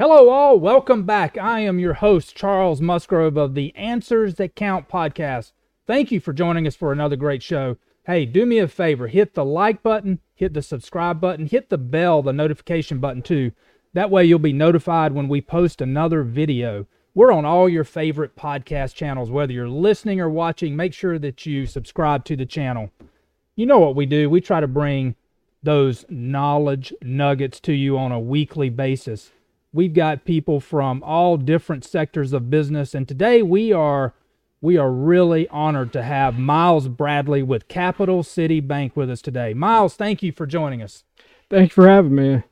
Hello, all. Welcome back. I am your host, Charles Musgrove of the Answers That Count podcast. Thank you for joining us for another great show. Hey, do me a favor hit the like button, hit the subscribe button, hit the bell, the notification button too. That way you'll be notified when we post another video. We're on all your favorite podcast channels. Whether you're listening or watching, make sure that you subscribe to the channel. You know what we do. We try to bring those knowledge nuggets to you on a weekly basis. We've got people from all different sectors of business, and today we are we are really honored to have Miles Bradley with Capital City Bank with us today. Miles, thank you for joining us. Thanks for having me.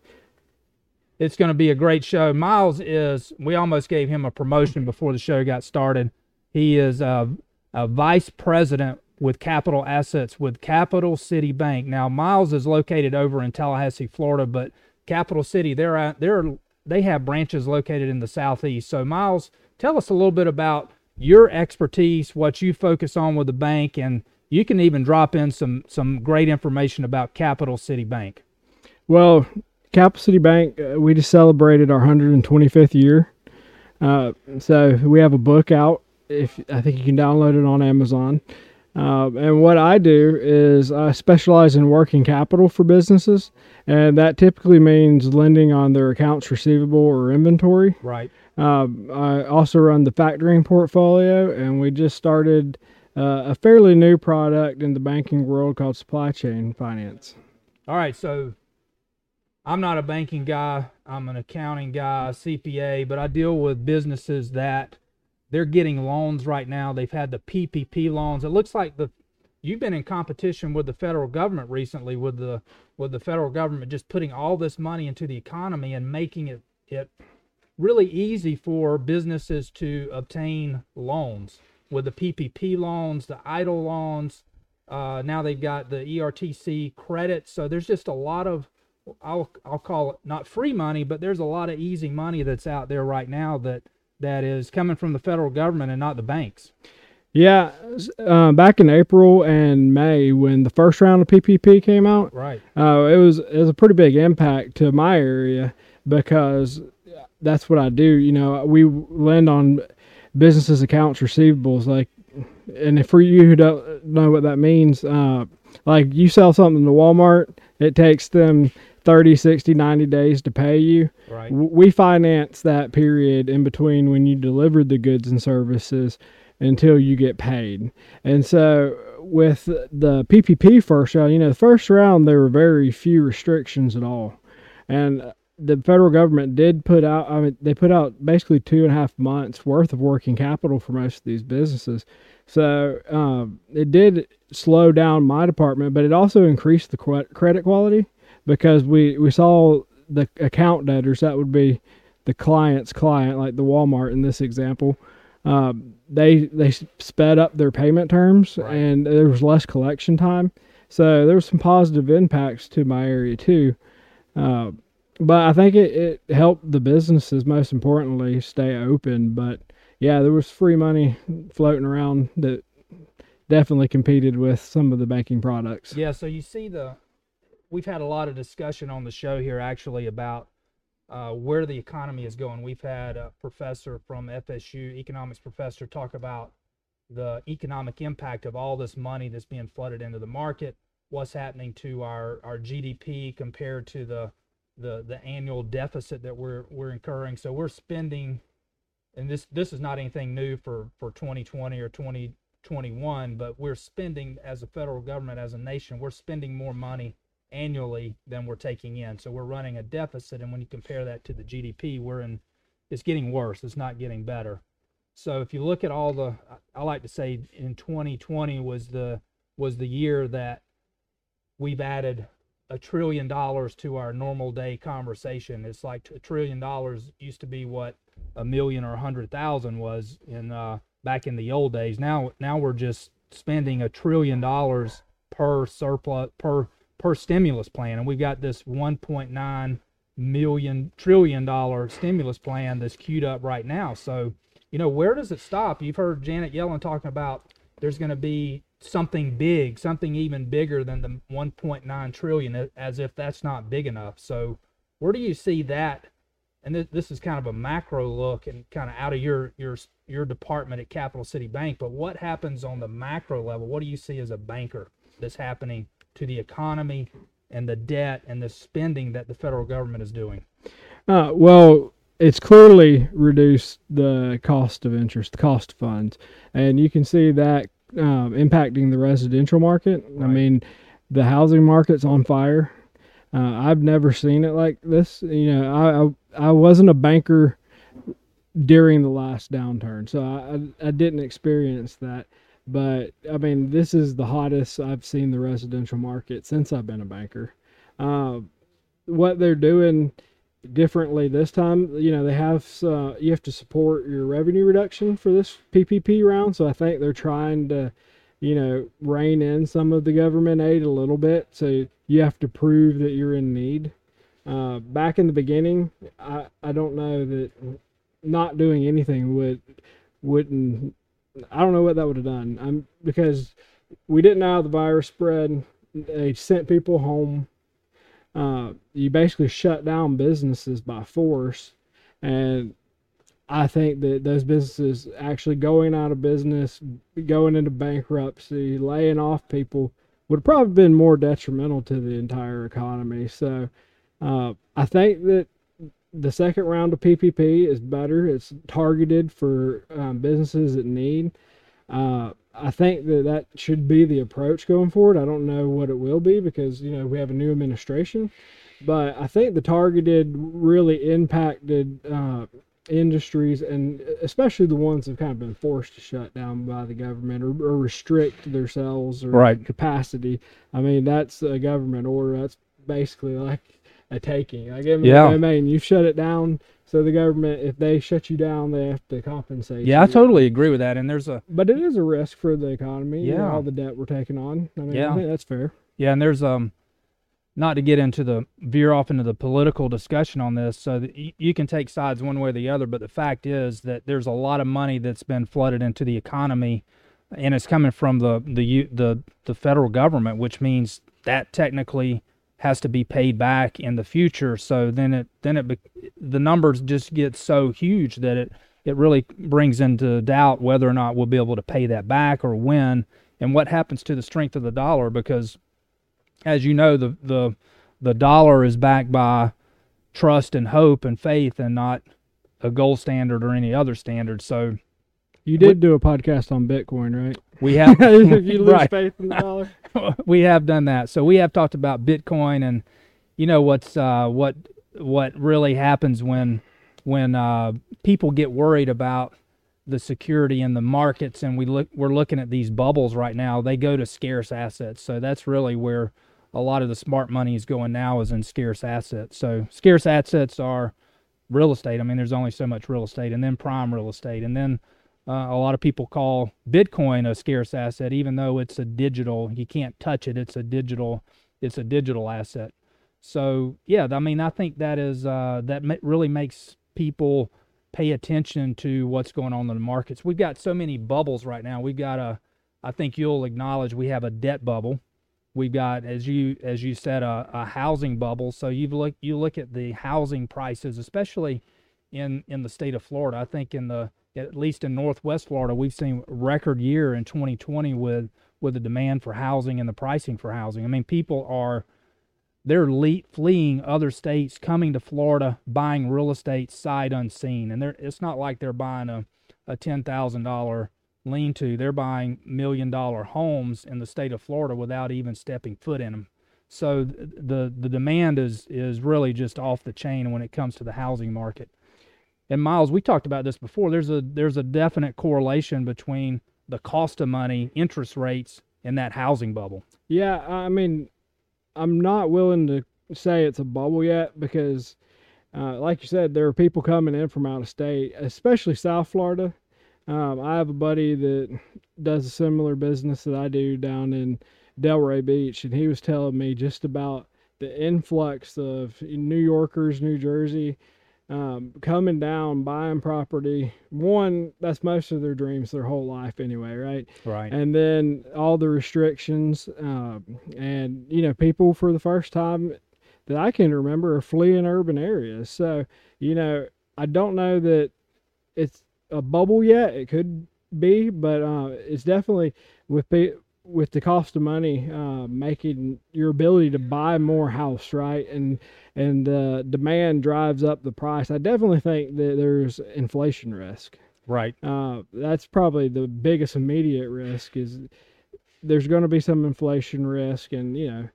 It's going to be a great show. Miles is, we almost gave him a promotion before the show got started. He is a, a vice president with capital assets with Capital City Bank. Now, Miles is located over in Tallahassee, Florida, but Capital City, they're, they're they have branches located in the southeast. So, Miles, tell us a little bit about your expertise, what you focus on with the bank, and you can even drop in some some great information about Capital City Bank. Well, Capital City Bank, uh, we just celebrated our 125th year. Uh, so we have a book out. If I think you can download it on Amazon. Uh, and what I do is I specialize in working capital for businesses, and that typically means lending on their accounts receivable or inventory. Right. Uh, I also run the factoring portfolio, and we just started uh, a fairly new product in the banking world called supply chain finance. All right. So I'm not a banking guy, I'm an accounting guy, CPA, but I deal with businesses that they're getting loans right now. They've had the PPP loans. It looks like the you've been in competition with the federal government recently with the with the federal government just putting all this money into the economy and making it it really easy for businesses to obtain loans with the PPP loans, the EIDL loans. Uh, now they've got the ERTC credit. So there's just a lot of I'll I'll call it not free money, but there's a lot of easy money that's out there right now that that is coming from the federal government and not the banks. Yeah, uh, back in April and May when the first round of PPP came out, right? Uh, it was it was a pretty big impact to my area because that's what I do. You know, we lend on businesses' accounts receivables, like, and for you who don't know what that means, uh, like you sell something to Walmart, it takes them 30, 60, 90 days to pay you. Right. We finance that period in between when you deliver the goods and services until you get paid. And so with the PPP first round, you know, the first round there were very few restrictions at all. And the federal government did put out I mean they put out basically two and a half months worth of working capital for most of these businesses. So um, it did slow down my department, but it also increased the credit quality because we we saw the account debtors that would be the client's client, like the Walmart in this example. Um, they they sped up their payment terms right. and there was less collection time. So there was some positive impacts to my area too. Uh, but I think it, it helped the businesses most importantly stay open. But yeah, there was free money floating around that definitely competed with some of the banking products. Yeah, so you see the we've had a lot of discussion on the show here actually about uh, where the economy is going. We've had a professor from FSU, economics professor, talk about the economic impact of all this money that's being flooded into the market. What's happening to our, our GDP compared to the, the the annual deficit that we're we're incurring? So we're spending, and this this is not anything new for for 2020 or 2021, but we're spending as a federal government, as a nation, we're spending more money annually than we're taking in. So we're running a deficit, and when you compare that to the GDP, we're in it's getting worse. It's not getting better. So if you look at all the, I like to say in 2020 was the was the year that we've added a trillion dollars to our normal day conversation. It's like a trillion dollars used to be what a million or a hundred thousand was in uh, back in the old days. Now now we're just spending a trillion dollars per surplus per per stimulus plan, and we've got this 1.9 million trillion dollar stimulus plan that's queued up right now. So, you know, where does it stop? You've heard Janet Yellen talking about there's going to be something big, something even bigger than the 1.9 trillion, as if that's not big enough. So, where do you see that and this, this is kind of a macro look and kind of out of your your your department at Capital City Bank. But what happens on the macro level? What do you see as a banker that's happening to the economy and the debt and the spending that the federal government is doing? Uh, well, it's clearly reduced the cost of interest, the cost of funds, and you can see that um, impacting the residential market. I mean, the housing market's on fire. Uh, I've never seen it like this. You know, I, I I wasn't a banker during the last downturn, so I I didn't experience that. But I mean, this is the hottest I've seen the residential market since I've been a banker. Uh, what they're doing differently this time. You know, they have uh, you have to support your revenue reduction for this PPP round. So I think they're trying to, you know, rein in some of the government aid a little bit. So you have to prove that you're in need. Uh, back in the beginning, I I don't know that not doing anything would wouldn't. I don't know what that would have done. I'm because we didn't know the virus spread. They sent people home uh, you basically shut down businesses by force and i think that those businesses actually going out of business going into bankruptcy laying off people would have probably been more detrimental to the entire economy so uh, i think that the second round of ppp is better it's targeted for um, businesses that need uh, I think that that should be the approach going forward. I don't know what it will be because you know we have a new administration, but I think the targeted really impacted uh, industries and especially the ones that have kind of been forced to shut down by the government or, or restrict their sales or Right. capacity. I mean that's a government order. That's basically like a taking. Like eminent Yeah. domain. You shut it down. So the government, if they shut you down, they have to compensate. Yeah, I totally agree with that. And there's a But it is a risk for the economy. you know, Yeah. all the debt we're taking on. I mean, Yeah. I that's fair. Yeah, and there's um, not to get into the veer off into the political discussion on this. So that y- you can take sides one way or the other, but the fact is that there's a lot of money that's been flooded into the economy, and it's coming from the the the the federal government, which means that technically has to be paid back in the future. So then it then it the numbers just get so huge that it it really brings into doubt whether or not we'll be able to pay that back or when, and what happens to the strength of the dollar because as you know, the the the dollar is backed by trust and hope and faith, and not a gold standard or any other standard. So You did do a podcast on Bitcoin, right? we have if you lose right. faith in the dollar. we have done that. So we have talked about Bitcoin, and you know what's uh, what what really happens when when uh, people get worried about the security in the markets, and we look we're looking at these bubbles right now. They go to scarce assets. So that's really where a lot of the smart money is going now is in scarce assets. So scarce assets are real estate. I mean, there's only so much real estate, and then prime real estate, and then uh, a lot of people call Bitcoin a scarce asset, even though it's a digital. You can't touch it. It's a digital. It's a digital asset. So yeah, I mean, I think that is uh, that really makes people pay attention to what's going on in the markets. We've got so many bubbles right now. We've got a. I think you'll acknowledge we have a debt bubble. We've got, as you as you said, a, a housing bubble. So you look you look at the housing prices, especially in in the state of Florida. I think in the at least in Northwest Florida, we've seen record year in 2020 with with the demand for housing and the pricing for housing. I mean, people are they're le- fleeing other states, coming to Florida, buying real estate sight unseen, and it's not like they're buying a a ten thousand dollar lean to. They're buying million dollar homes in the state of Florida without even stepping foot in them. So the the demand is is really just off the chain when it comes to the housing market. And Miles, we talked about this before. There's a there's a definite correlation between the cost of money, interest rates, and that housing bubble. Yeah, I mean, I'm not willing to say it's a bubble yet because, uh, like you said, there are people coming in from out of state, especially South Florida. Um, I have a buddy that does a similar business that I do down in Delray Beach, and he was telling me just about the influx of New Yorkers, New Jersey, um, coming down, buying property. One, that's most of their dreams their whole life anyway, right? Right. and then all the restrictions um, and you know people for the first time that I can remember are fleeing urban areas. So, you know, I don't know that it's a bubble yet. It could be, but uh, it's definitely with pe- with the cost of money uh, making your ability to buy more house right and and the demand drives up the price. I definitely think that there's inflation risk. Right. Uh, that's probably the biggest immediate risk is there's going to be some inflation risk, and you know,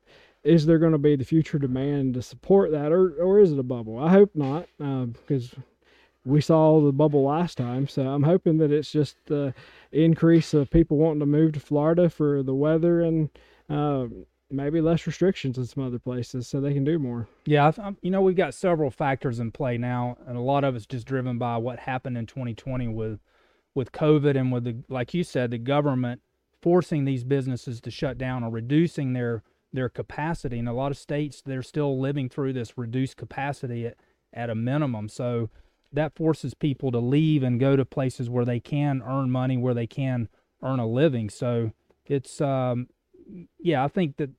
is there going to be the future demand to support that, or or is it a bubble? I hope not, uh, because we saw the bubble last time. So I'm hoping that it's just the increase of people wanting to move to Florida for the weather and uh, maybe less restrictions in some other places, so they can do more. Yeah, you know, we've got several factors in play now, and a lot of it's just driven by what happened in 2020 with with COVID and with the, like you said, the government forcing these businesses to shut down or reducing their their capacity. In a lot of states, they're still living through this reduced capacity at, at a minimum. So that forces people to leave and go to places where they can earn money, where they can earn a living. So it's um, yeah, I think that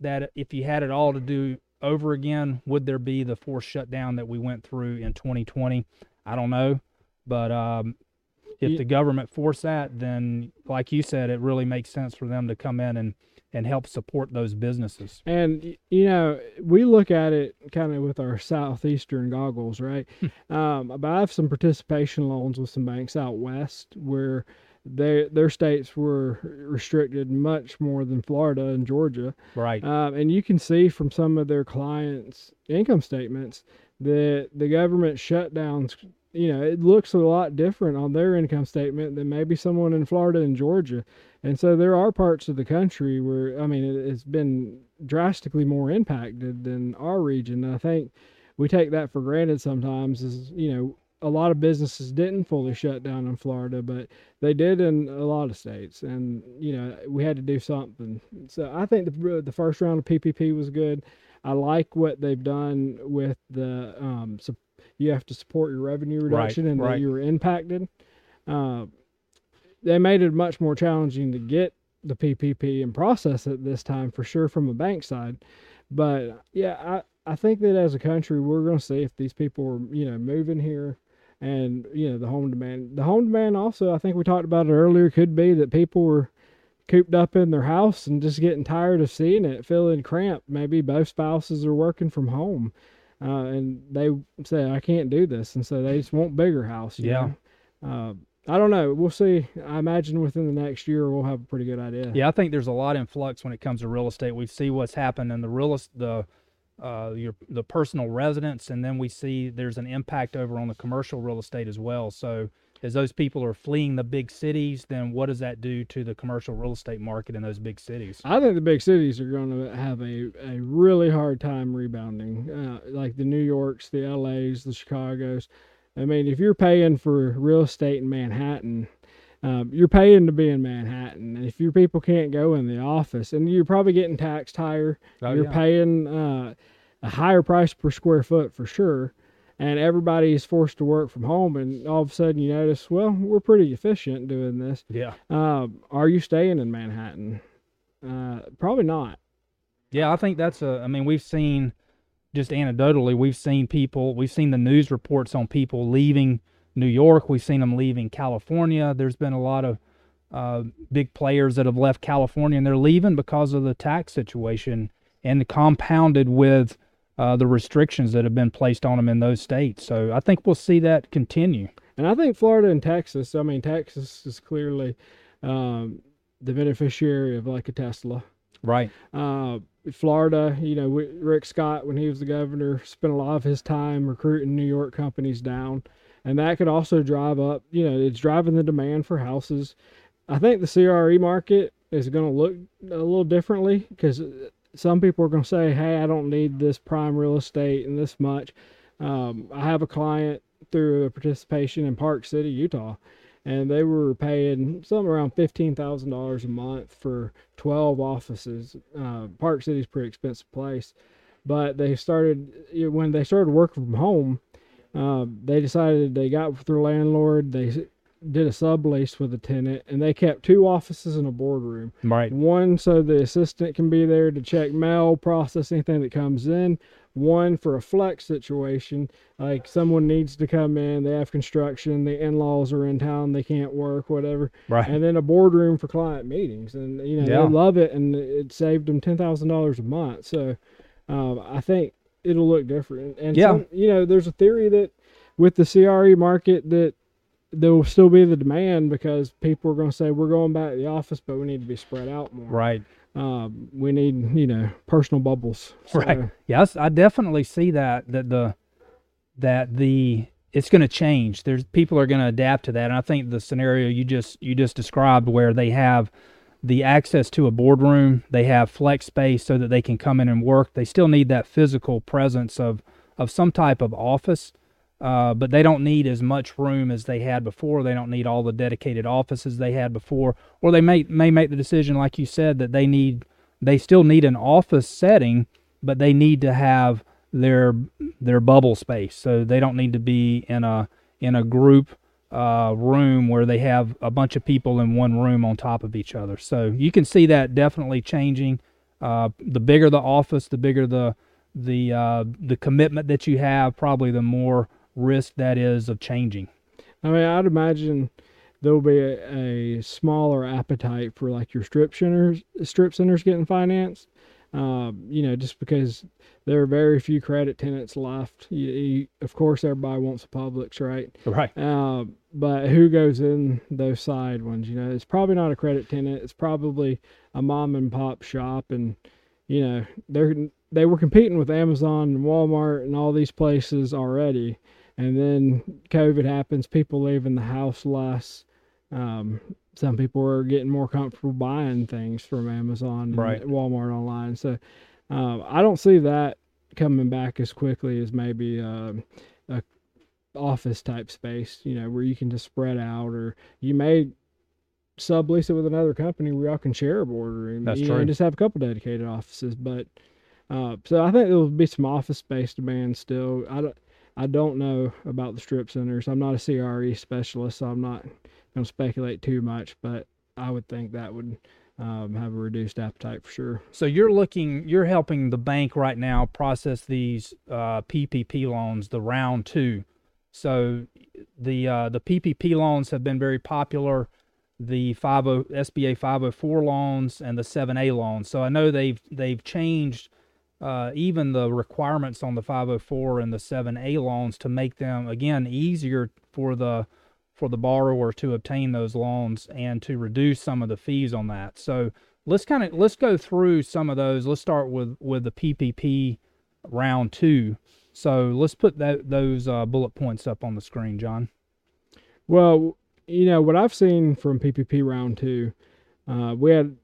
that if you had it all to do over again, would there be the forced shutdown that we went through in 2020? I don't know, but um, if the government forced that, then like you said, it really makes sense for them to come in and and help support those businesses. And you know, we look at it kind of with our southeastern goggles, right? um, but I have some participation loans with some banks out west where their their states were restricted much more than Florida and Georgia. Right. Um, and you can see from some of their clients' income statements that the government shutdowns. You know, it looks a lot different on their income statement than maybe someone in Florida and Georgia. And so there are parts of the country where I mean it, it's been drastically more impacted than our region. And I think we take that for granted sometimes. Is you know a lot of businesses didn't fully shut down in Florida, but they did in a lot of states, and you know we had to do something. So I think the the first round of PPP was good. I like what they've done with the um, so you have to support your revenue reduction right, and right. that you were impacted. Uh, they made it much more challenging to get the PPP and process it this time for sure from a bank side. But yeah, I, I think that as a country, we're going to see if these people are, you know, moving here and you know the home demand the home demand also i think we talked about it earlier could be that people were cooped up in their house and just getting tired of seeing it feeling cramped maybe both spouses are working from home uh, and they say i can't do this. And so they just want bigger house yeah. uh, i don't know. We'll see. I imagine within the next year we'll have a pretty good idea. Yeah i think there's a lot in flux when it comes to real estate. We see what's happened in the real the uh, your the personal residence, and then we see there's an impact over on the commercial real estate as well. So as those people are fleeing the big cities, then what does that do to the commercial real estate market in those big cities? I think the big cities are going to have a, a really hard time rebounding, uh, like the New Yorks, the LAs, the Chicagos. I mean, if you're paying for real estate in Manhattan, um, you're paying to be in Manhattan. And if your people can't go in the office, and you're probably getting taxed higher, Oh, you're yeah. paying uh, a higher price per square foot for sure. And everybody is forced to work from home, and all of a sudden you notice, well, we're pretty efficient doing this. Yeah. Um, are you staying in Manhattan? Uh, probably not. Yeah, I think that's a. I mean, we've seen just anecdotally, we've seen people, we've seen the news reports on people leaving New York. We've seen them leaving California. There's been a lot of uh, big players that have left California and they're leaving because of the tax situation and compounded with uh, the restrictions that have been placed on them in those states. So I think we'll see that continue. And I think Florida and Texas, I mean, Texas is clearly um, the beneficiary of like a Tesla. Right. Uh, Florida, you know, Rick Scott, when he was the governor, spent a lot of his time recruiting New York companies down. And that could also drive up, you know, it's driving the demand for houses. I think the CRE market is going to look a little differently because some people are going to say, hey, I don't need this prime real estate and this much. Um, I have a client through a participation in Park City, Utah, and they were paying something around fifteen thousand dollars a month for twelve offices. Uh, Park a pretty expensive place, but they started when they started working from home. Uh, they decided they got with their landlord. They did a sublease with a tenant, and they kept two offices and a boardroom. Right. One so the assistant can be there to check mail, process anything that comes in. one for a flex situation, like someone needs to come in, they have construction, the in-laws are in town, they can't work, whatever, Right. and then a boardroom for client meetings, and you know Yeah. they love it, and it saved them ten thousand dollars a month. So um, I think it'll look different. And Yeah. some, you know, there's a theory that with the CRE market that there will still be the demand because people are going to say we're going back to the office, but we need to be spread out more. Right. Um, we need you know personal bubbles. Right. Yes, I definitely see that that the that the it's going to change. There's people are going to adapt to that, and I think the scenario you just you just described, where they have the access to a boardroom, they have flex space so that they can come in and work. They still need that physical presence of of some type of office, uh, but they don't need as much room as they had before. They don't need all the dedicated offices they had before, or they may may make the decision, like you said, that they need they still need an office setting, but they need to have their their bubble space. So they don't need to be in a in a group uh, room where they have a bunch of people in one room on top of each other. So you can see that definitely changing. Uh, the bigger the office, the bigger the the uh, the commitment that you have, probably the more risk that is of changing. I mean, I'd imagine there'll be a, a smaller appetite for like your strip centers, strip centers getting financed. Um, you know, just because there are very few credit tenants left. You, you, of course, everybody wants a Publix, right? Right. Uh, but who goes in those side ones? You know, it's probably not a credit tenant. It's probably a mom and pop shop, and you know they're they were competing with Amazon and Walmart and all these places already, and then COVID happens. People leaving the house less. Um, some people are getting more comfortable buying things from Amazon and Right. Walmart online. So um, I don't see that coming back as quickly as maybe um a office type space, you know, where you can just spread out, or you may sublease it with another company where y'all can share a boardroom. That's you know, and just have a couple dedicated offices. But uh, so I think there will be some office space demand still. I don't, I don't know about the strip centers. I'm not a CRE specialist, so I'm not going to speculate too much. But I would think that would um, have a reduced appetite for sure. So you're looking, you're helping the bank right now process these uh, PPP loans, the round two. So the uh, the PPP loans have been very popular. The 50 SBA 504 loans and the 7A loans. So I know they've they've changed uh, even the requirements on the 504 and the 7A loans to make them again easier for the for the borrower to obtain those loans and to reduce some of the fees on that. So let's kind of let's go through some of those. Let's start with with the PPP round two. So let's put that those uh, bullet points up on the screen, John. Well, you know what I've seen from PPP round two, uh, we had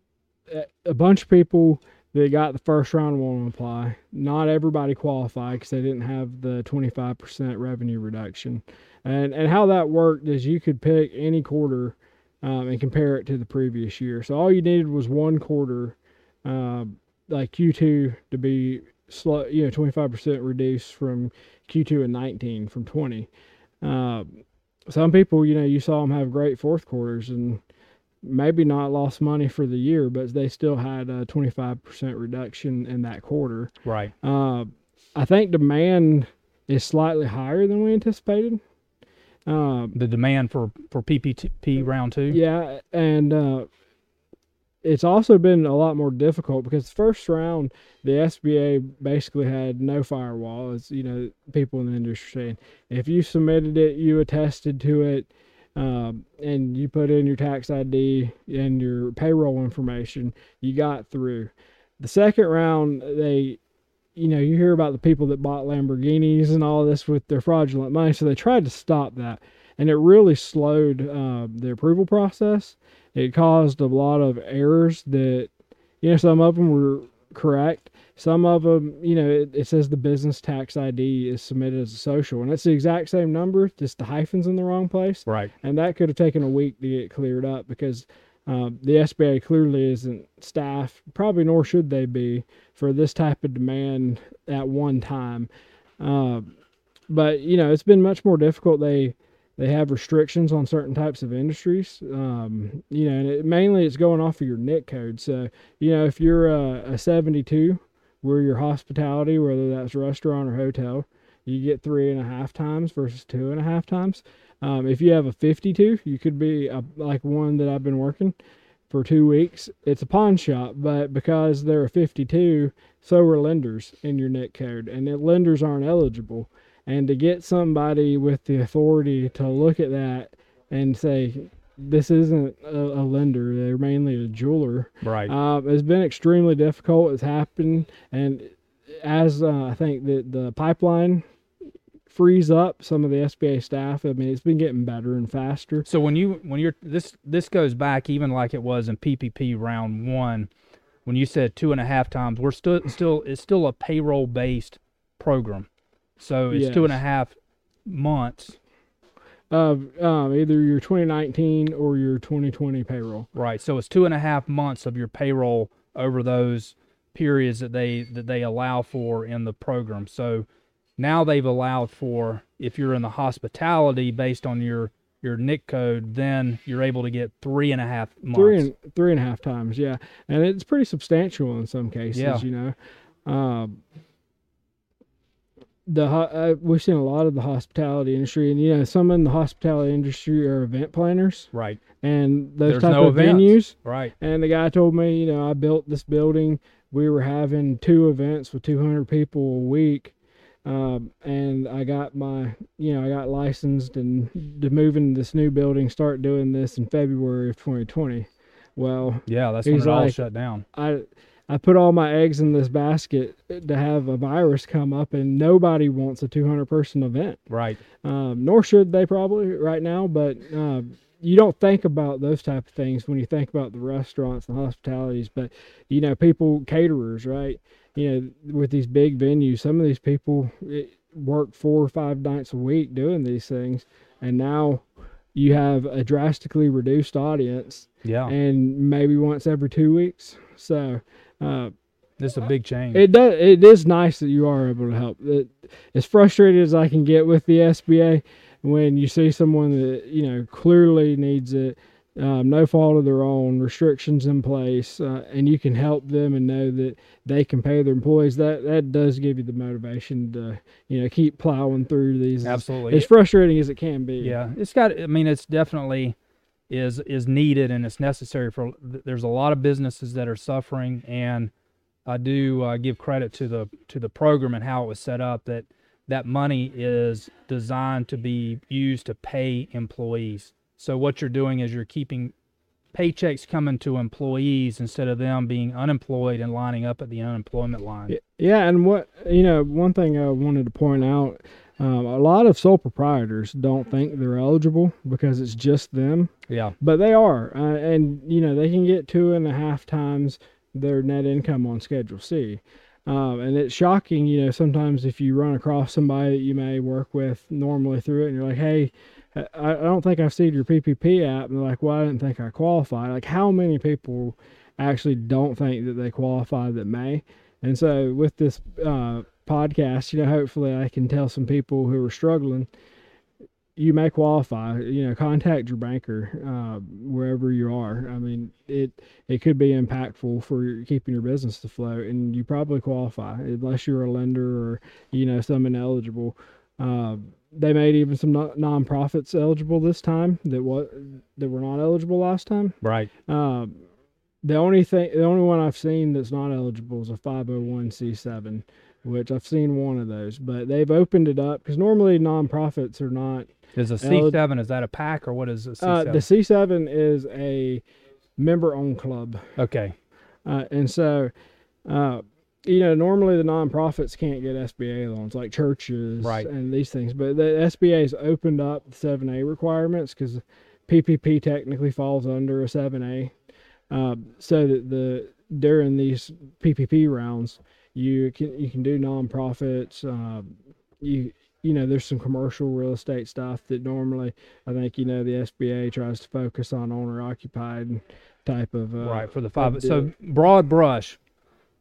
a- a bunch of people that got the first round won't apply. Not everybody qualified because they didn't have the 25% revenue reduction. And and how that worked is you could pick any quarter um, and compare it to the previous year. So all you needed was one quarter, um, like Q2 to be slow, you know, 25% reduced from Q2 and 19 from 20. Um, some people, you know, you saw them have great fourth quarters and maybe not lost money for the year, but they still had a 25% reduction in that quarter. Right. Uh, I think demand is slightly higher than we anticipated. Um, The demand for for PPP round two. yeah, and uh, it's also been a lot more difficult because the first round, the SBA basically had no firewall. As you know, people in the industry saying, if you submitted it, you attested to it, um, and you put in your tax ID and your payroll information, you got through. The second round, they, you know, you hear about the people that bought Lamborghinis and all this with their fraudulent money, so they tried to stop that, and it really slowed uh, the approval process it caused a lot of errors that you know some of them were correct some of them you know it, it says the business tax id is submitted as a social and it's the exact same number just the hyphens in the wrong place Right. and that could have taken a week to get cleared up because um, the SBA clearly isn't staffed, probably nor should they be for this type of demand at one time. Um, but you know, it's been much more difficult. They they have restrictions on certain types of industries. Um, you know, and it, mainly it's going off of your NAICS code. So you know, if you're a, a 72 we're your hospitality, whether that's restaurant or hotel, you get three and a half times versus two and a half times. Um, if you have a 52, you could be a, like one that I've been working for two weeks. It's a pawn shop, but because they're a 52, so are lenders in your NAICS code, and lenders aren't eligible. And to get somebody with the authority to look at that and say, this isn't a, a lender, they're mainly a jeweler, Right. uh, it's been extremely difficult. It's happened, and as uh, I think that the pipeline frees up some of the SBA staff, I mean, it's been getting better and faster. So when you when you're this this goes back even like it was in PPP round one, when you said two and a half times, we're still still it's still a payroll based program, so it's two and a Yes. half months, Of um, either your 2019 or your 2020 payroll. right? So it's two and a half months of your payroll over those periods that they that they allow for in the program. So now they've allowed for if you're in the hospitality based on your your NAICS code, then you're able to get three and a half months. Three and three and a half times, yeah, and it's pretty substantial in some cases. Yeah. You know, um, the uh, we've seen a lot of the hospitality industry, and you know, some in the hospitality industry are event planners, right, and those There's type no of events. venues. right. And the guy told me, you know, I built this building. We were having two events with 200 people a week. Um, and I got my, you know, I got licensed and to move into this new building, start doing this in February of 2020. Well, Yeah, that's when it all shut down. I, I put all my eggs in this basket to have a virus come up, and nobody wants a 200 person event Right. um, nor should they probably right now. But uh, you don't think about those type of things when you think about the restaurants and hospitalities. But you know, people caterers, right? You know, with these big venues, some of these people eh, work four or five nights a week doing these things, and now you have a drastically reduced audience, Yeah. and maybe once every two weeks. So. Uh, this is a big change. it does. It is nice that you are able to help. It, as frustrated as I can get with the SBA, when you see someone that you know clearly needs it, um, no fault of their own, restrictions in place, uh, and you can help them and know that they can pay their employees. That that does give you the motivation to you know keep plowing through these. as- Absolutely. As frustrating as it can be. yeah. It's got I mean it's definitely is is needed and it's necessary for there's a lot of businesses that are suffering and I do uh, give credit to the to the program and how it was set up that that money is designed to be used to pay employees. So what you're doing is you're keeping paychecks coming to employees instead of them being unemployed and lining up at the unemployment line. Yeah, and what you know, one thing I wanted to point out, um, a lot of sole proprietors don't think they're eligible because it's just them, Yeah. but they are, uh, and you know they can get two and a half times their net income on Schedule C. Um, and it's shocking, you know, sometimes if you run across somebody that you may work with normally through it, and you're like, "Hey, I, I don't think I've seen your PPP app," and they're like, "Well, I didn't think I qualified. Like, how many people actually don't think that they qualify that may? And so with this uh, podcast, you know, hopefully I can tell some people who are struggling, you may qualify. You know, contact your banker uh, wherever you are. I mean, it it could be impactful for keeping your business to afloat, and you probably qualify unless you're a lender or you know someone eligible. Uh, they made even some non- nonprofits eligible this time that what that were not eligible last time. Right. Um, the only thing, the only one I've seen that's not eligible is a 501c7, which I've seen one of those, but they've opened it up because normally nonprofits are not. Is a Elig- C7 is that a PAC or what is a C7? Uh, the C7 is a member-owned club, okay. uh, and so. Uh, you know, normally the nonprofits can't get SBA loans like churches Right. and these things, but the SBA's opened up the 7A requirements because PPP technically falls under a 7A. Um, so that the during these PPP rounds, you can you can do nonprofits. Um, you you know, there's some commercial real estate stuff that normally I think you know the SBA tries to focus on owner occupied type of uh, right for the five. So broad brush,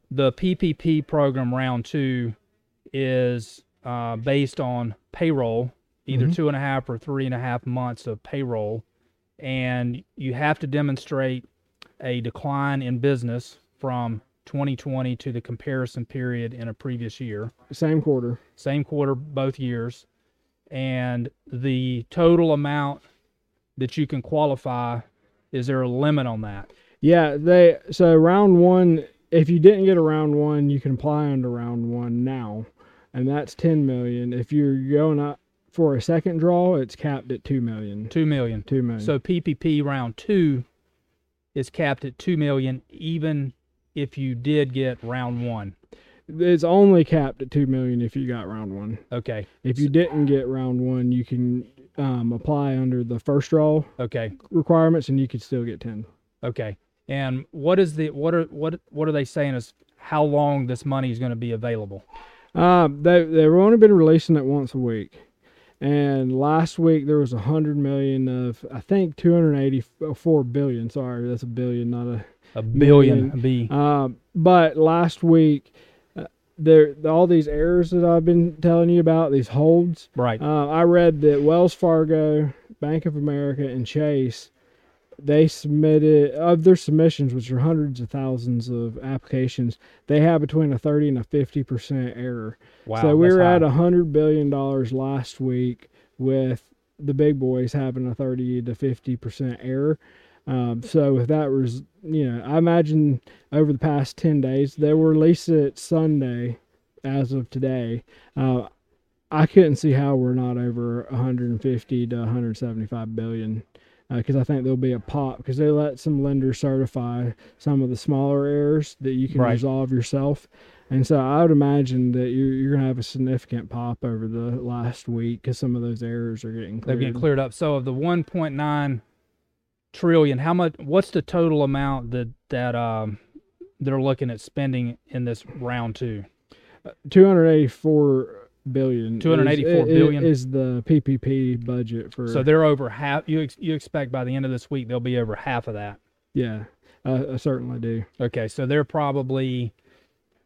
the PPP program round two is uh, based on payroll, either Mhm. two and a half or three and a half months of payroll, and you have to demonstrate a decline in business from 2020 to the comparison period in a previous year, Same quarter. same quarter both years, and the total amount that you can qualify. Is there a limit on that? Yeah, they so round one. If you didn't get a round one, you can apply under round one now, and that's ten million. If you're going up for a second draw, it's capped at two million. Two million. Two million. So PPP round two is capped at two million, even if you did get round one. it's only capped at two million if you got round one. Okay. If you didn't get round one, you can um, apply under the first draw Okay. requirements, and you could still get ten. Okay. And what is the what are what what are they saying is how long this money is going to be available? Um, they they've only been releasing it once a week, and last week there was a hundred million of I think two hundred eighty four billion. Sorry, that's a billion, not a. A billion Million. B. Um, but last week, uh, there all these errors that I've been telling you about, these holds. Right. Uh, I read that Wells Fargo, Bank of America, and Chase, they submitted of their submissions, which are hundreds of thousands of applications. They have between a thirty and a fifty percent error. Wow. so we were at high. a hundred billion dollars last week with the big boys having a thirty to fifty percent error. Um, so that was, you know, I imagine over the past ten days they will release it Sunday, as of today. Uh, I couldn't see how we're not over 150 to 175 billion because I think there'll be a pop because they let some lenders certify some of the smaller errors that you can Right. resolve yourself. And so I would imagine that you're, you're going to have a significant pop over the last week because some of those errors are getting They're cleared. getting cleared up. So of the 1.9 trillion, how much? What's the total amount that that um they're looking at spending in this round two? 284 billion. 284 is, billion? is the PPP budget for. So they're over half. You ex- you expect by the end of this week they'll be over half of that. yeah, I, I certainly do. Okay, so they're probably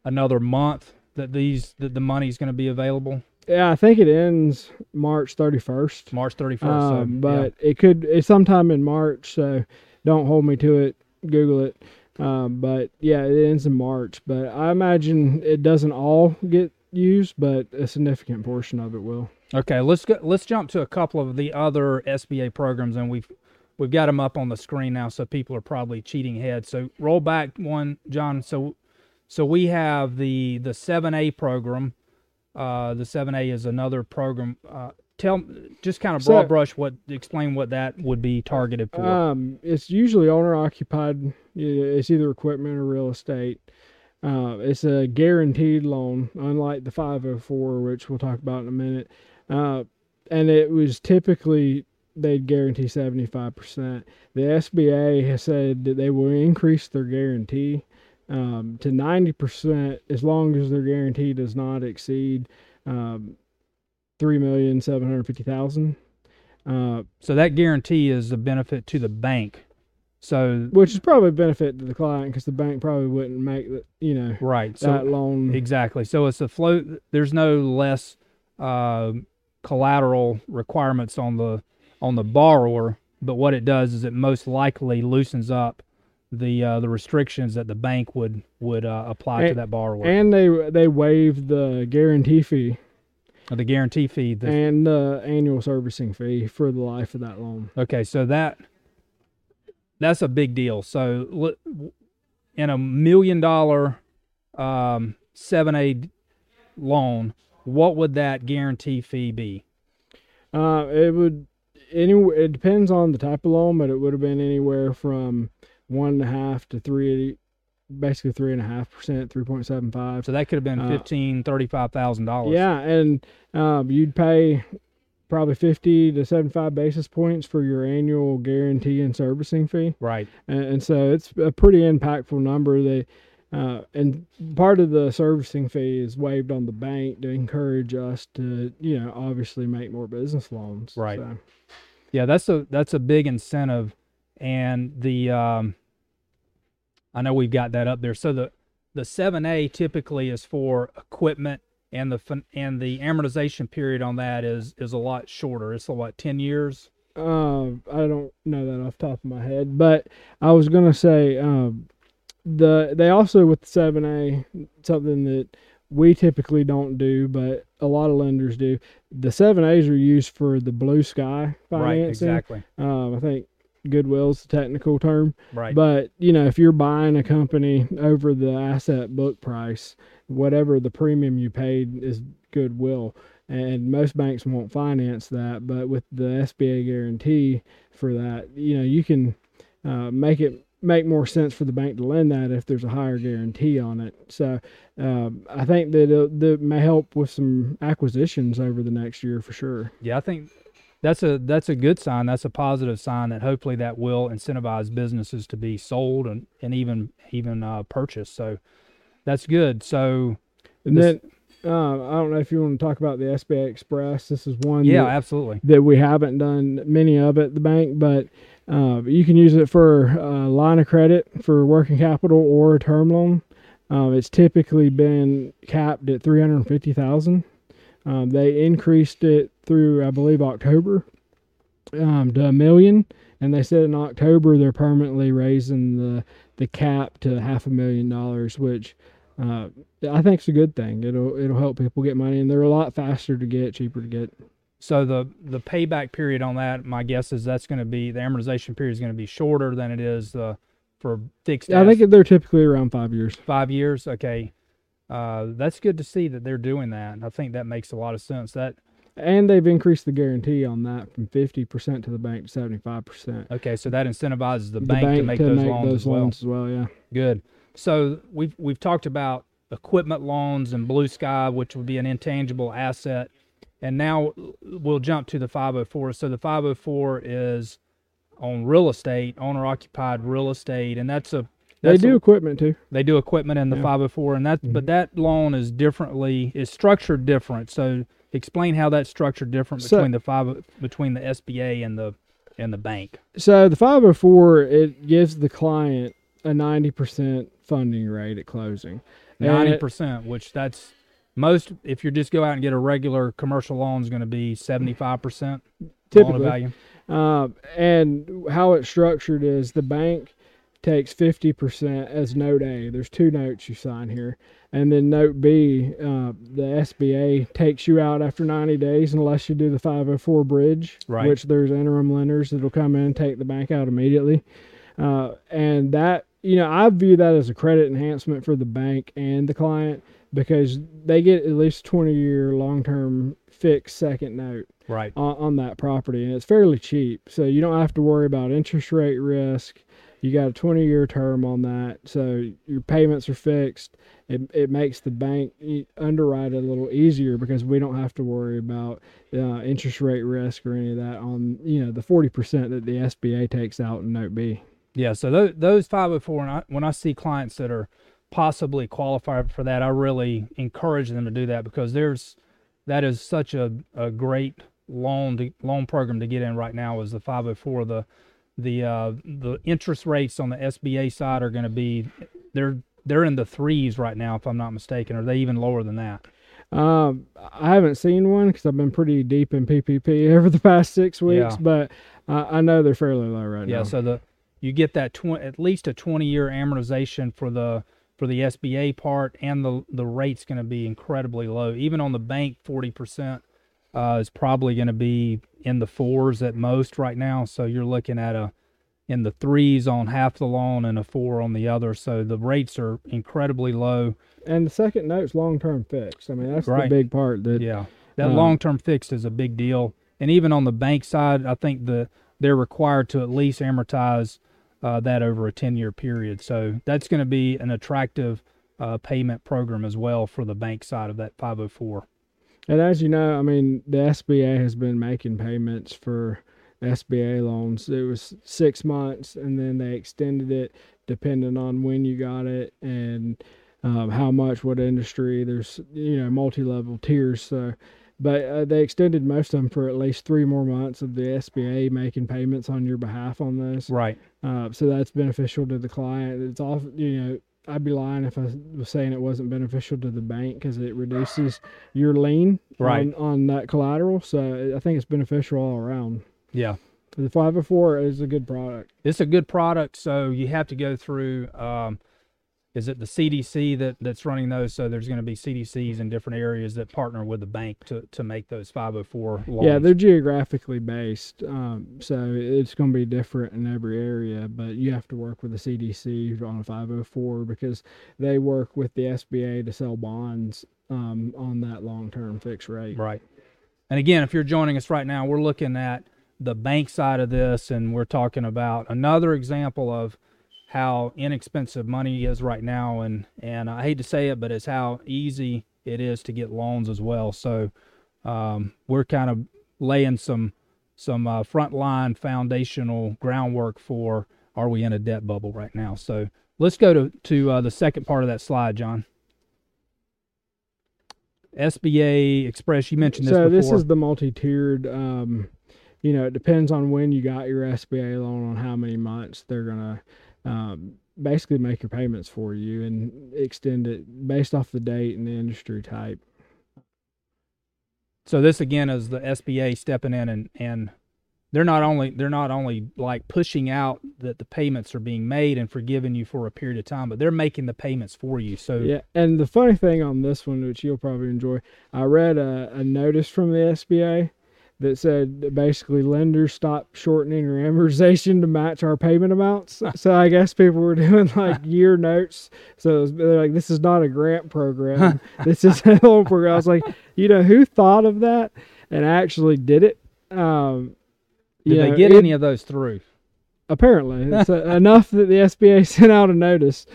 another month that these that the money's going to be available. Yeah, I think it ends March 31st. March 31st. so, Um, yeah. but it could it's sometime in March, so don't hold me to it. Google it. Um, but yeah, it ends in March. But I imagine it doesn't all get used, but a significant portion of it will. Okay, let's go, let's jump to a couple of the other SBA programs, and we've we've got them up on the screen now, so people are probably cheating ahead. So roll back one, John. So so we have the the seven A program. Uh, the seven A is another program. Uh, tell just kind of So- broad brush what explain what that would be targeted for. Um, it's usually owner occupied. It's either equipment or real estate. Uh, it's a guaranteed loan, unlike the 504, which we'll talk about in a minute. Uh, and it was typically they'd guarantee 75%. The SBA has said that they will increase their guarantee um, to 90% as long as their guarantee does not exceed um, 3,750,000. Uh, so that guarantee is a benefit to the bank. So which is probably a benefit to the client because the bank probably wouldn't make the you know right. So that loan. Exactly. So it's a float. There's no less uh, collateral requirements on the on the borrower, but what it does is it most likely loosens up the uh, the restrictions that the bank would would uh, apply to that borrower. and they they waive the guarantee fee Or the guarantee fee. The, and the annual servicing fee for the life of that loan. okay, so that that's a big deal. So in a million dollar um, 7A loan, what would that guarantee fee be? Uh, it would any it depends on the type of loan, but it would have been anywhere from one and a half to three, basically three and a half percent, three point seven five. So that could have been Uh, fifteen, thirty-five thousand dollars. Yeah, and um, you'd pay probably fifty to seventy five basis points for your annual guarantee and servicing fee. Right. and, and so it's a pretty impactful number. They uh, and part of the servicing fee is waived on the bank to encourage us to, you know, obviously make more business loans. Right. So, Yeah, that's a that's a big incentive, and the um, I know we've got that up there. So the the seven A typically is for equipment, and the and the amortization period on that is is a lot shorter. It's a what ten years. uh, I don't know that off the top of my head, but I was gonna say, um, the they also with the seven A something that we typically don't do, but a lot of lenders do. The seven A's are used for the blue sky financing. Right. Exactly. Um, I think goodwill's the technical term. Right. But you know, if you're buying a company over the asset book price, whatever the premium you paid is goodwill. And most banks won't finance that, but with the SBA guarantee for that, you know, you can uh, make it make more sense for the bank to lend that if there's a higher guarantee on it. So um, I think that it, that may help with some acquisitions over the next year for sure. Yeah, I think that's a that's a good sign. That's a positive sign that hopefully that will incentivize businesses to be sold and, and even even uh, purchased. So that's good. So And This- then uh, I don't know if you want to talk about the SBA Express. This is one yeah, that- absolutely. that we haven't done many of at the bank, but uh, you can use it for a line of credit for working capital or a term loan. Uh, it's typically been capped at three hundred fifty thousand. Um, they increased it through, I believe, October um, to a million, and they said in October they're permanently raising the the cap to half a million dollars, which uh, I think is a good thing. It'll it'll help people get money, and they're a lot faster to get, cheaper to get. So the the payback period on that, my guess is that's going to be the amortization period is going to be shorter than it is uh, for fixed. I think they're typically around five years. five years. Okay, uh, that's good to see that they're doing that. I think that makes a lot of sense. That And they've increased the guarantee on that from 50% to the bank to 75%. okay, so that incentivizes the, The bank, to make those loans as well. loans as well, yeah. Good. So we've we've talked about equipment loans and Blue Sky, which would be an intangible asset, and now we'll jump to the 504. So the 504 is on real estate, owner occupied real estate, and that's a They do a- equipment too. they do equipment in the Yeah. 504, and that but Mhm. that loan is differently is structured different. So explain how that's structured different So- between the five between the SBA and the and the bank. So the 504, it gives the client a 90% funding rate at closing. And Ninety it- percent, which that's most. If you just go out and get a regular commercial loan, is going to be seventy five percent loan Typically. value. Um, and how it's structured is the bank takes 50% as note A. There's two notes you sign here. And then note B, uh, the SBA takes you out after 90 days unless you do the 504 bridge, Right. which there's interim lenders that'll come in and take the bank out immediately. Uh, and that, you know, I view that as a credit enhancement for the bank and the client because they get at least 20 year long term fixed second note Right. on, on that property and it's fairly cheap so you don't have to worry about interest rate risk you got a 20 year term on that so your payments are fixed it, it makes the bank underwrite it a little easier because we don't have to worry about uh, interest rate risk or any of that on you know the 40% that the sba takes out in note b Yeah. So those those five hundred four, and I, when I see clients that are possibly qualified for that, I really encourage them to do that because there's that is such a, a great loan to, loan program to get in right now is the 504 the the uh, the interest rates on the SBA side are going to be they're they're in the threes right now if I'm not mistaken are they even lower than that Um, I haven't seen one because I've been pretty deep in PPP over the past six weeks, Yeah. but I, I know they're fairly low right yeah now. Yeah, so the you get that tw- at least a 20 year amortization for the for the SBA part and the the rate's going to be incredibly low even on the bank 40% uh, is probably going to be in the fours at most right now so you're looking at a in the threes on half the loan and a four on the other so the rates are incredibly low And the second note's long term fixed. I mean, that's Right. the big part. That Yeah, that Uh, long term fixed is a big deal, and even on the bank side, I think the they're required to at least amortize uh, that over a ten year period. So that's going to be an attractive uh, payment program as well for the bank side of that five hundred four. And as you know, I mean, the SBA has been making payments for SBA loans. It was six months, and then they extended it depending on when you got it and um, how much, what industry. There's you know multi level tiers. So, but uh, they extended most of them for at least three more months of the SBA making payments on your behalf on those. Right. Uh, so that's beneficial to the client. It's off, you know, I'd be lying if I was saying it wasn't beneficial to the bank because it reduces your lien Right. on, on that collateral. So I think it's beneficial all around. Yeah. The 504 is a good product. It's a good product, so you have to go through um, is it the CDC that that's running those? So there's going to be CDCs in different areas that partner with the bank to to make those 504 loans. Yeah, they're geographically based, um, so it's going to be different in every area. But you have to work with the CDC on a 504 because they work with the SBA to sell bonds um, on that long-term fixed rate. Right. And again, if you're joining us right now, we're looking at the bank side of this, and we're talking about another example of how inexpensive money is right now, and and I hate to say it, but it's how easy it is to get loans as well. So um, we're kind of laying some some uh, frontline foundational groundwork for are we in a debt bubble right now? So let's go to to uh, the second part of that slide, John. SBA Express, you mentioned this so before. this is the multi-tiered. Um, you know, it depends on when you got your SBA loan on how many months they're gonna um, basically make your payments for you and extend it based off the date and the industry type. So this again is the SBA stepping in and and they're not only they're not only like pushing out that the payments are being made and forgiving you for a period of time, but they're making the payments for you. So Yeah, and the funny thing on this one, which you'll probably enjoy, I read a, a notice from the SBA that said basically lenders stop shortening your amortization to match our payment amounts. so I guess people were doing like year notes. So it was, they're like, this is not a grant program. this is a loan program. I was like, you know, who thought of that and actually did it? Um, did they know, get it- any of those through? apparently it's enough that the SBA sent out a notice.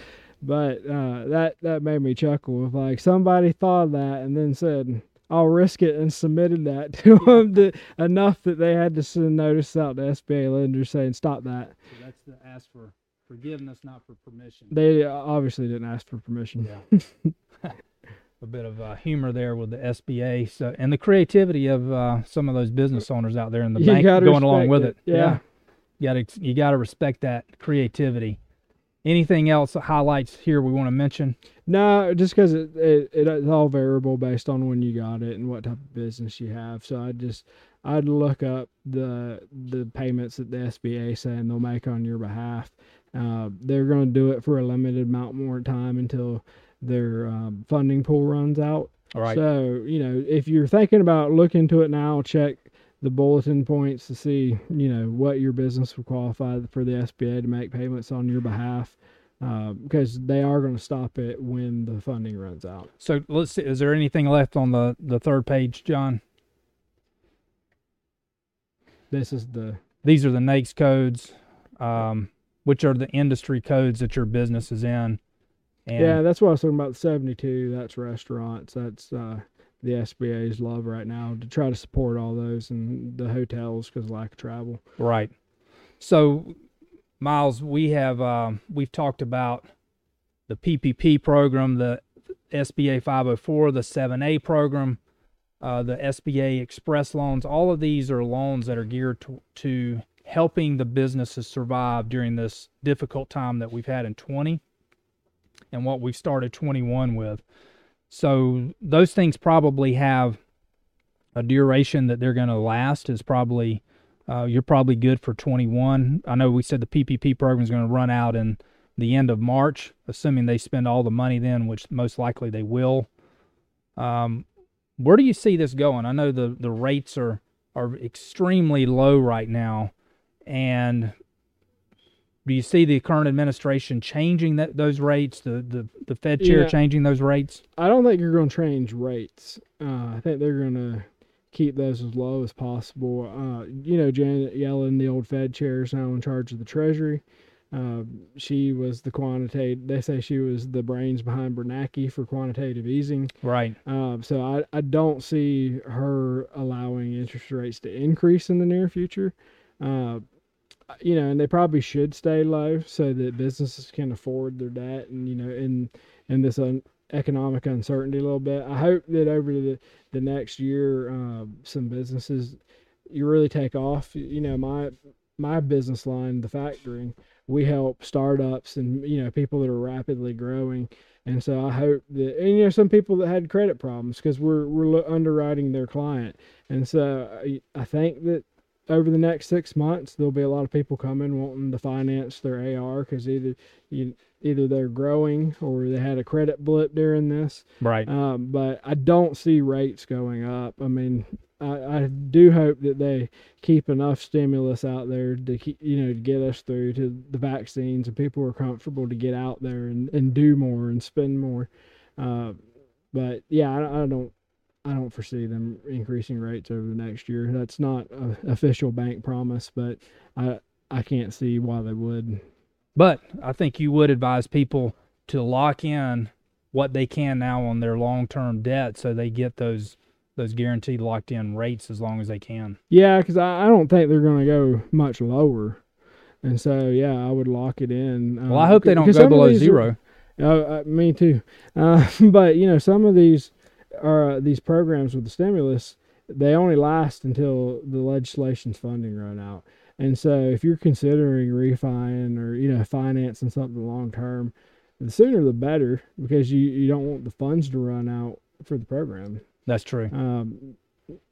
But uh, that that made me chuckle. If like somebody thought of that and then said, "I'll risk it," and submitted that to them, that enough that they had to send notice out to SBA lenders saying, "Stop that." So that's the ask for forgiveness, not for permission. They obviously didn't ask for permission. Yeah. a bit of uh, humor there with the SBA, so and the creativity of uh, some of those business owners out there in the You bank going along with it, it. yeah. you got to you got to respect that creativity. Anything else highlights here we want to mention? No, just because it, it it's all variable based on when you got it and what type of business you have. So I just I'd look up the the payments that the SBA saying they'll make on your behalf. Uh, they're going to do it for a limited amount more time until their um, funding pool runs out. All right. So you know if you're thinking about looking into it now, check the bulletin points to see you know what your business would qualify for the SBA to make payments on your behalf uh, because they are going to stop it when the funding runs out. So let's see. Is there anything left on the the third page, John? This is the These are the NAICS codes, um, which are the industry codes that your business is in. And yeah, that's what I was talking about. Seventy two. That's restaurants. That's uh, the SBA's love right now to try to support all those and the hotels because lack of travel. Right. So, Miles, we have um, we've talked about the PPP program, the SBA 504, the 7A program, uh, the SBA Express loans. All of these are loans that are geared to, to helping the businesses survive during this difficult time that we've had in 20 and what we've started 21 with. So those things probably have a duration that they're going to last is probably uh, you're probably good for 21. I know we said the PPP program is going to run out in the end of March, assuming they spend all the money then, which most likely they will. Um, where do you see this going? I know the the rates are are extremely low right now, and do you see the current administration changing that those rates? The the the Fed chair Yeah. changing those rates? I don't think you're going to change rates. Uh, I think they're going to keep those as low as possible. Uh, you know, Janet Yellen, the old Fed chair, is now in charge of the Treasury. Uh, she was the quantitative. They say she was the brains behind Bernanke for quantitative easing. Right. Um, so I, I don't see her allowing interest rates to increase in the near future. Uh, you know, and they probably should stay low so that businesses can afford their debt and you know in in this un, economic uncertainty a little bit. I hope that over the the next year, uh, some businesses you really take off. You know, my my business line, the factoring, we help startups and you know people that are rapidly growing. And so I hope that, and you know, some people that had credit problems because we're we're underwriting their client, and so I, I think that over the next six months, there'll be a lot of people coming wanting to finance their AR because either you either they're growing or they had a credit blip during this. Right. Um, but I don't see rates going up. I mean, I, I do hope that they keep enough stimulus out there to keep, you know, to get us through to the vaccines and people are comfortable to get out there and, and do more and spend more. Uh, but yeah, I, I don't, I don't foresee them increasing rates over the next year. That's not an official bank promise, but I, I can't see why they would. But I think you would advise people to lock in what they can now on their long-term debt so they get those those guaranteed locked in rates as long as they can. Yeah, because I, I don't think they're going to go much lower. And so, yeah, I would lock it in. Well, I hope they don't go below zero. Are, uh, uh, me too. Uh, but you know, some of these are uh, these programs with the stimulus. They only last until the legislation's funding run out. And so, if you're considering refining or you know financing something long term, the sooner the better because you you don't want the funds to run out for the program. That's true. Um,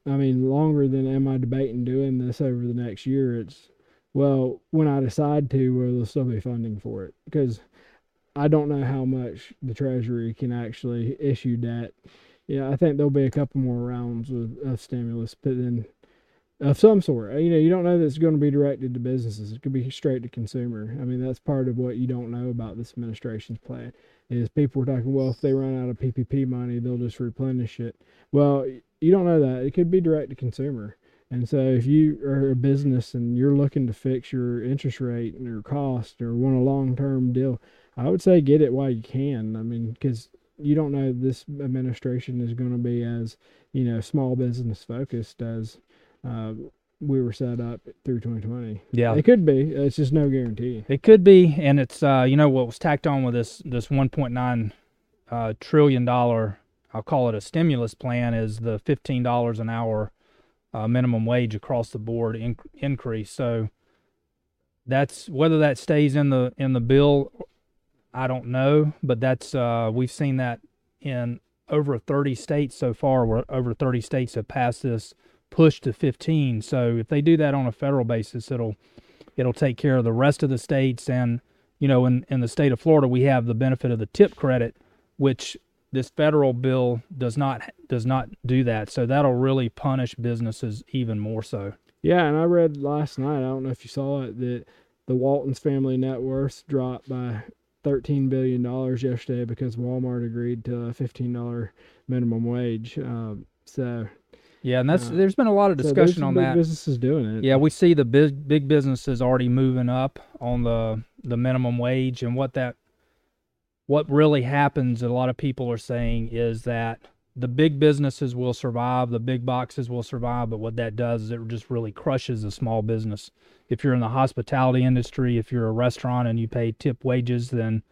I mean, longer than am I debating doing this over the next year? It's well, when I decide to, will there still be funding for it? Because I don't know how much the Treasury can actually issue debt. Yeah, I think there'll be a couple more rounds of, of stimulus, but then of some sort. You know, you don't know that it's going to be directed to businesses. It could be straight to consumer. I mean, that's part of what you don't know about this administration's plan. Is people were talking, well, if they run out of PPP money, they'll just replenish it. Well, you don't know that. It could be direct to consumer. And so, if you are a business and you're looking to fix your interest rate and your cost or want a long term deal, I would say get it while you can. I mean, because you don't know this administration is going to be as you know small business focused as uh, we were set up through 2020. Yeah, it could be. It's just no guarantee. It could be, and it's uh, you know what was tacked on with this this 1.9 uh, trillion dollar I'll call it a stimulus plan is the fifteen dollars an hour uh, minimum wage across the board in, increase. So that's whether that stays in the in the bill, I don't know, but that's uh, we've seen that in over 30 states so far. Where over 30 states have passed this push to 15. So if they do that on a federal basis, it'll it'll take care of the rest of the states. And you know, in in the state of Florida, we have the benefit of the tip credit, which this federal bill does not does not do that. So that'll really punish businesses even more so. Yeah, and I read last night. I don't know if you saw it that the Waltons family net worth dropped by thirteen billion dollars yesterday because Walmart agreed to a fifteen dollar minimum wage. Um, so yeah, and that's uh, there's been a lot of discussion so on that. Businesses doing it. Yeah, we see the big big businesses already moving up on the the minimum wage, and what that what really happens. A lot of people are saying is that the big businesses will survive, the big boxes will survive, but what that does is it just really crushes a small business. If you're in the hospitality industry, if you're a restaurant and you pay tip wages, then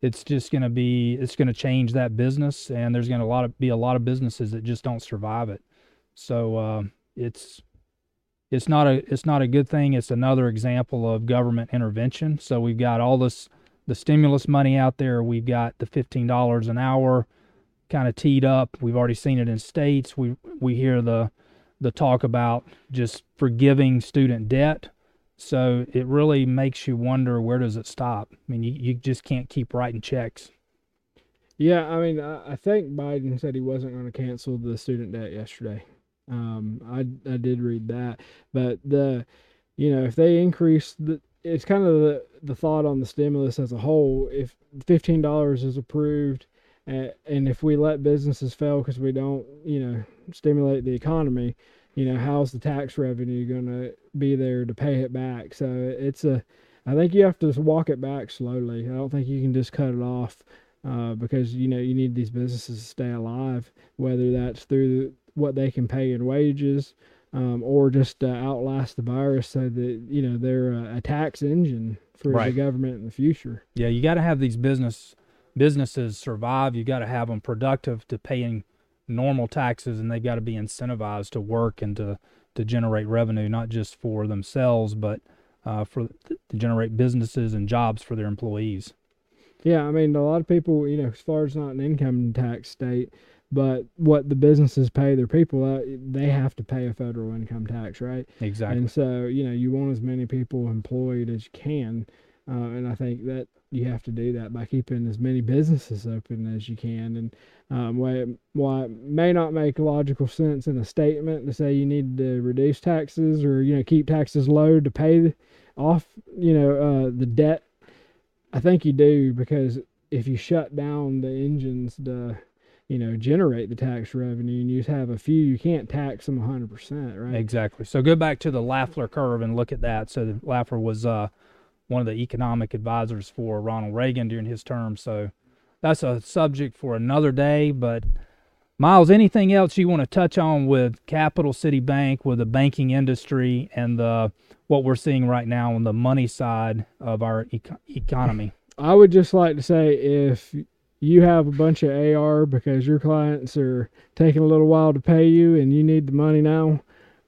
it's just going to be it's going to change that business and there's going to a lot of be a lot of businesses that just don't survive it so uh, it's it's not a it's not a good thing. It's another example of government intervention. So we've got all this the stimulus money out there. We've got the fifteen dollars an hour kind of teed up. We've already seen it in states. We we hear the the talk about just forgiving student debt. So it really makes you wonder where does it stop? I mean, you, you just can't keep writing checks. Yeah, I mean, I, think Biden said he wasn't going to cancel the student debt yesterday. Um, I I did read that, but the, you know, if they increase the, it's kind of the the thought on the stimulus as a whole. If fifteen dollars is approved, and if we let businesses fail because we don't, you know, stimulate the economy, you know, how's the tax revenue going to be there to pay it back? So it's a, I think you have to walk it back slowly. I don't think you can just cut it off. Uh, because you know you need these businesses to stay alive, whether that's through what they can pay in wages, um, or just uh, outlast the virus so that you know they're a, a tax engine for right. the government in the future. Yeah, you got to have these business businesses survive. You got to have them productive to paying normal taxes, and they've got to be incentivized to work and to to generate revenue, not just for themselves, but uh, for to generate businesses and jobs for their employees. Yeah, I mean, a lot of people, you know, as far as not an income tax state, but what the businesses pay their people, uh, they have to pay a federal income tax, right? Exactly. And so, you know, you want as many people employed as you can. Uh, and I think that you have to do that by keeping as many businesses open as you can. And um, why, it, may not make logical sense in a statement to say you need to reduce taxes or, you know, keep taxes low to pay off, you know, uh, the debt. I think you do because if you shut down the engines to, you know, generate the tax revenue and you have a few, you can't tax them 100%, right? Exactly. So go back to the Laffer curve and look at that. So Laffer was uh, one of the economic advisors for Ronald Reagan during his term. So that's a subject for another day. But Miles, anything else you want to touch on with Capital City Bank, with the banking industry, and the what we're seeing right now on the money side of our eco- economy? I would just like to say if you have a bunch of AR because your clients are taking a little while to pay you and you need the money now,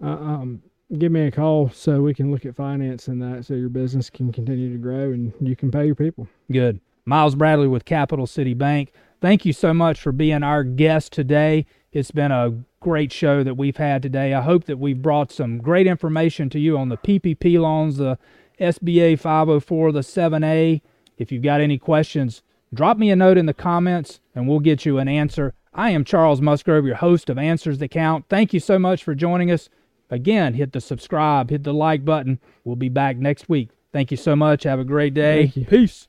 uh, um, give me a call so we can look at financing that so your business can continue to grow and you can pay your people. Good. Miles Bradley with Capital City Bank. Thank you so much for being our guest today. It's been a great show that we've had today. I hope that we've brought some great information to you on the PPP loans, the SBA 504, the 7A. If you've got any questions, drop me a note in the comments and we'll get you an answer. I am Charles Musgrove, your host of Answers That Count. Thank you so much for joining us. Again, hit the subscribe, hit the like button. We'll be back next week. Thank you so much. Have a great day. Peace.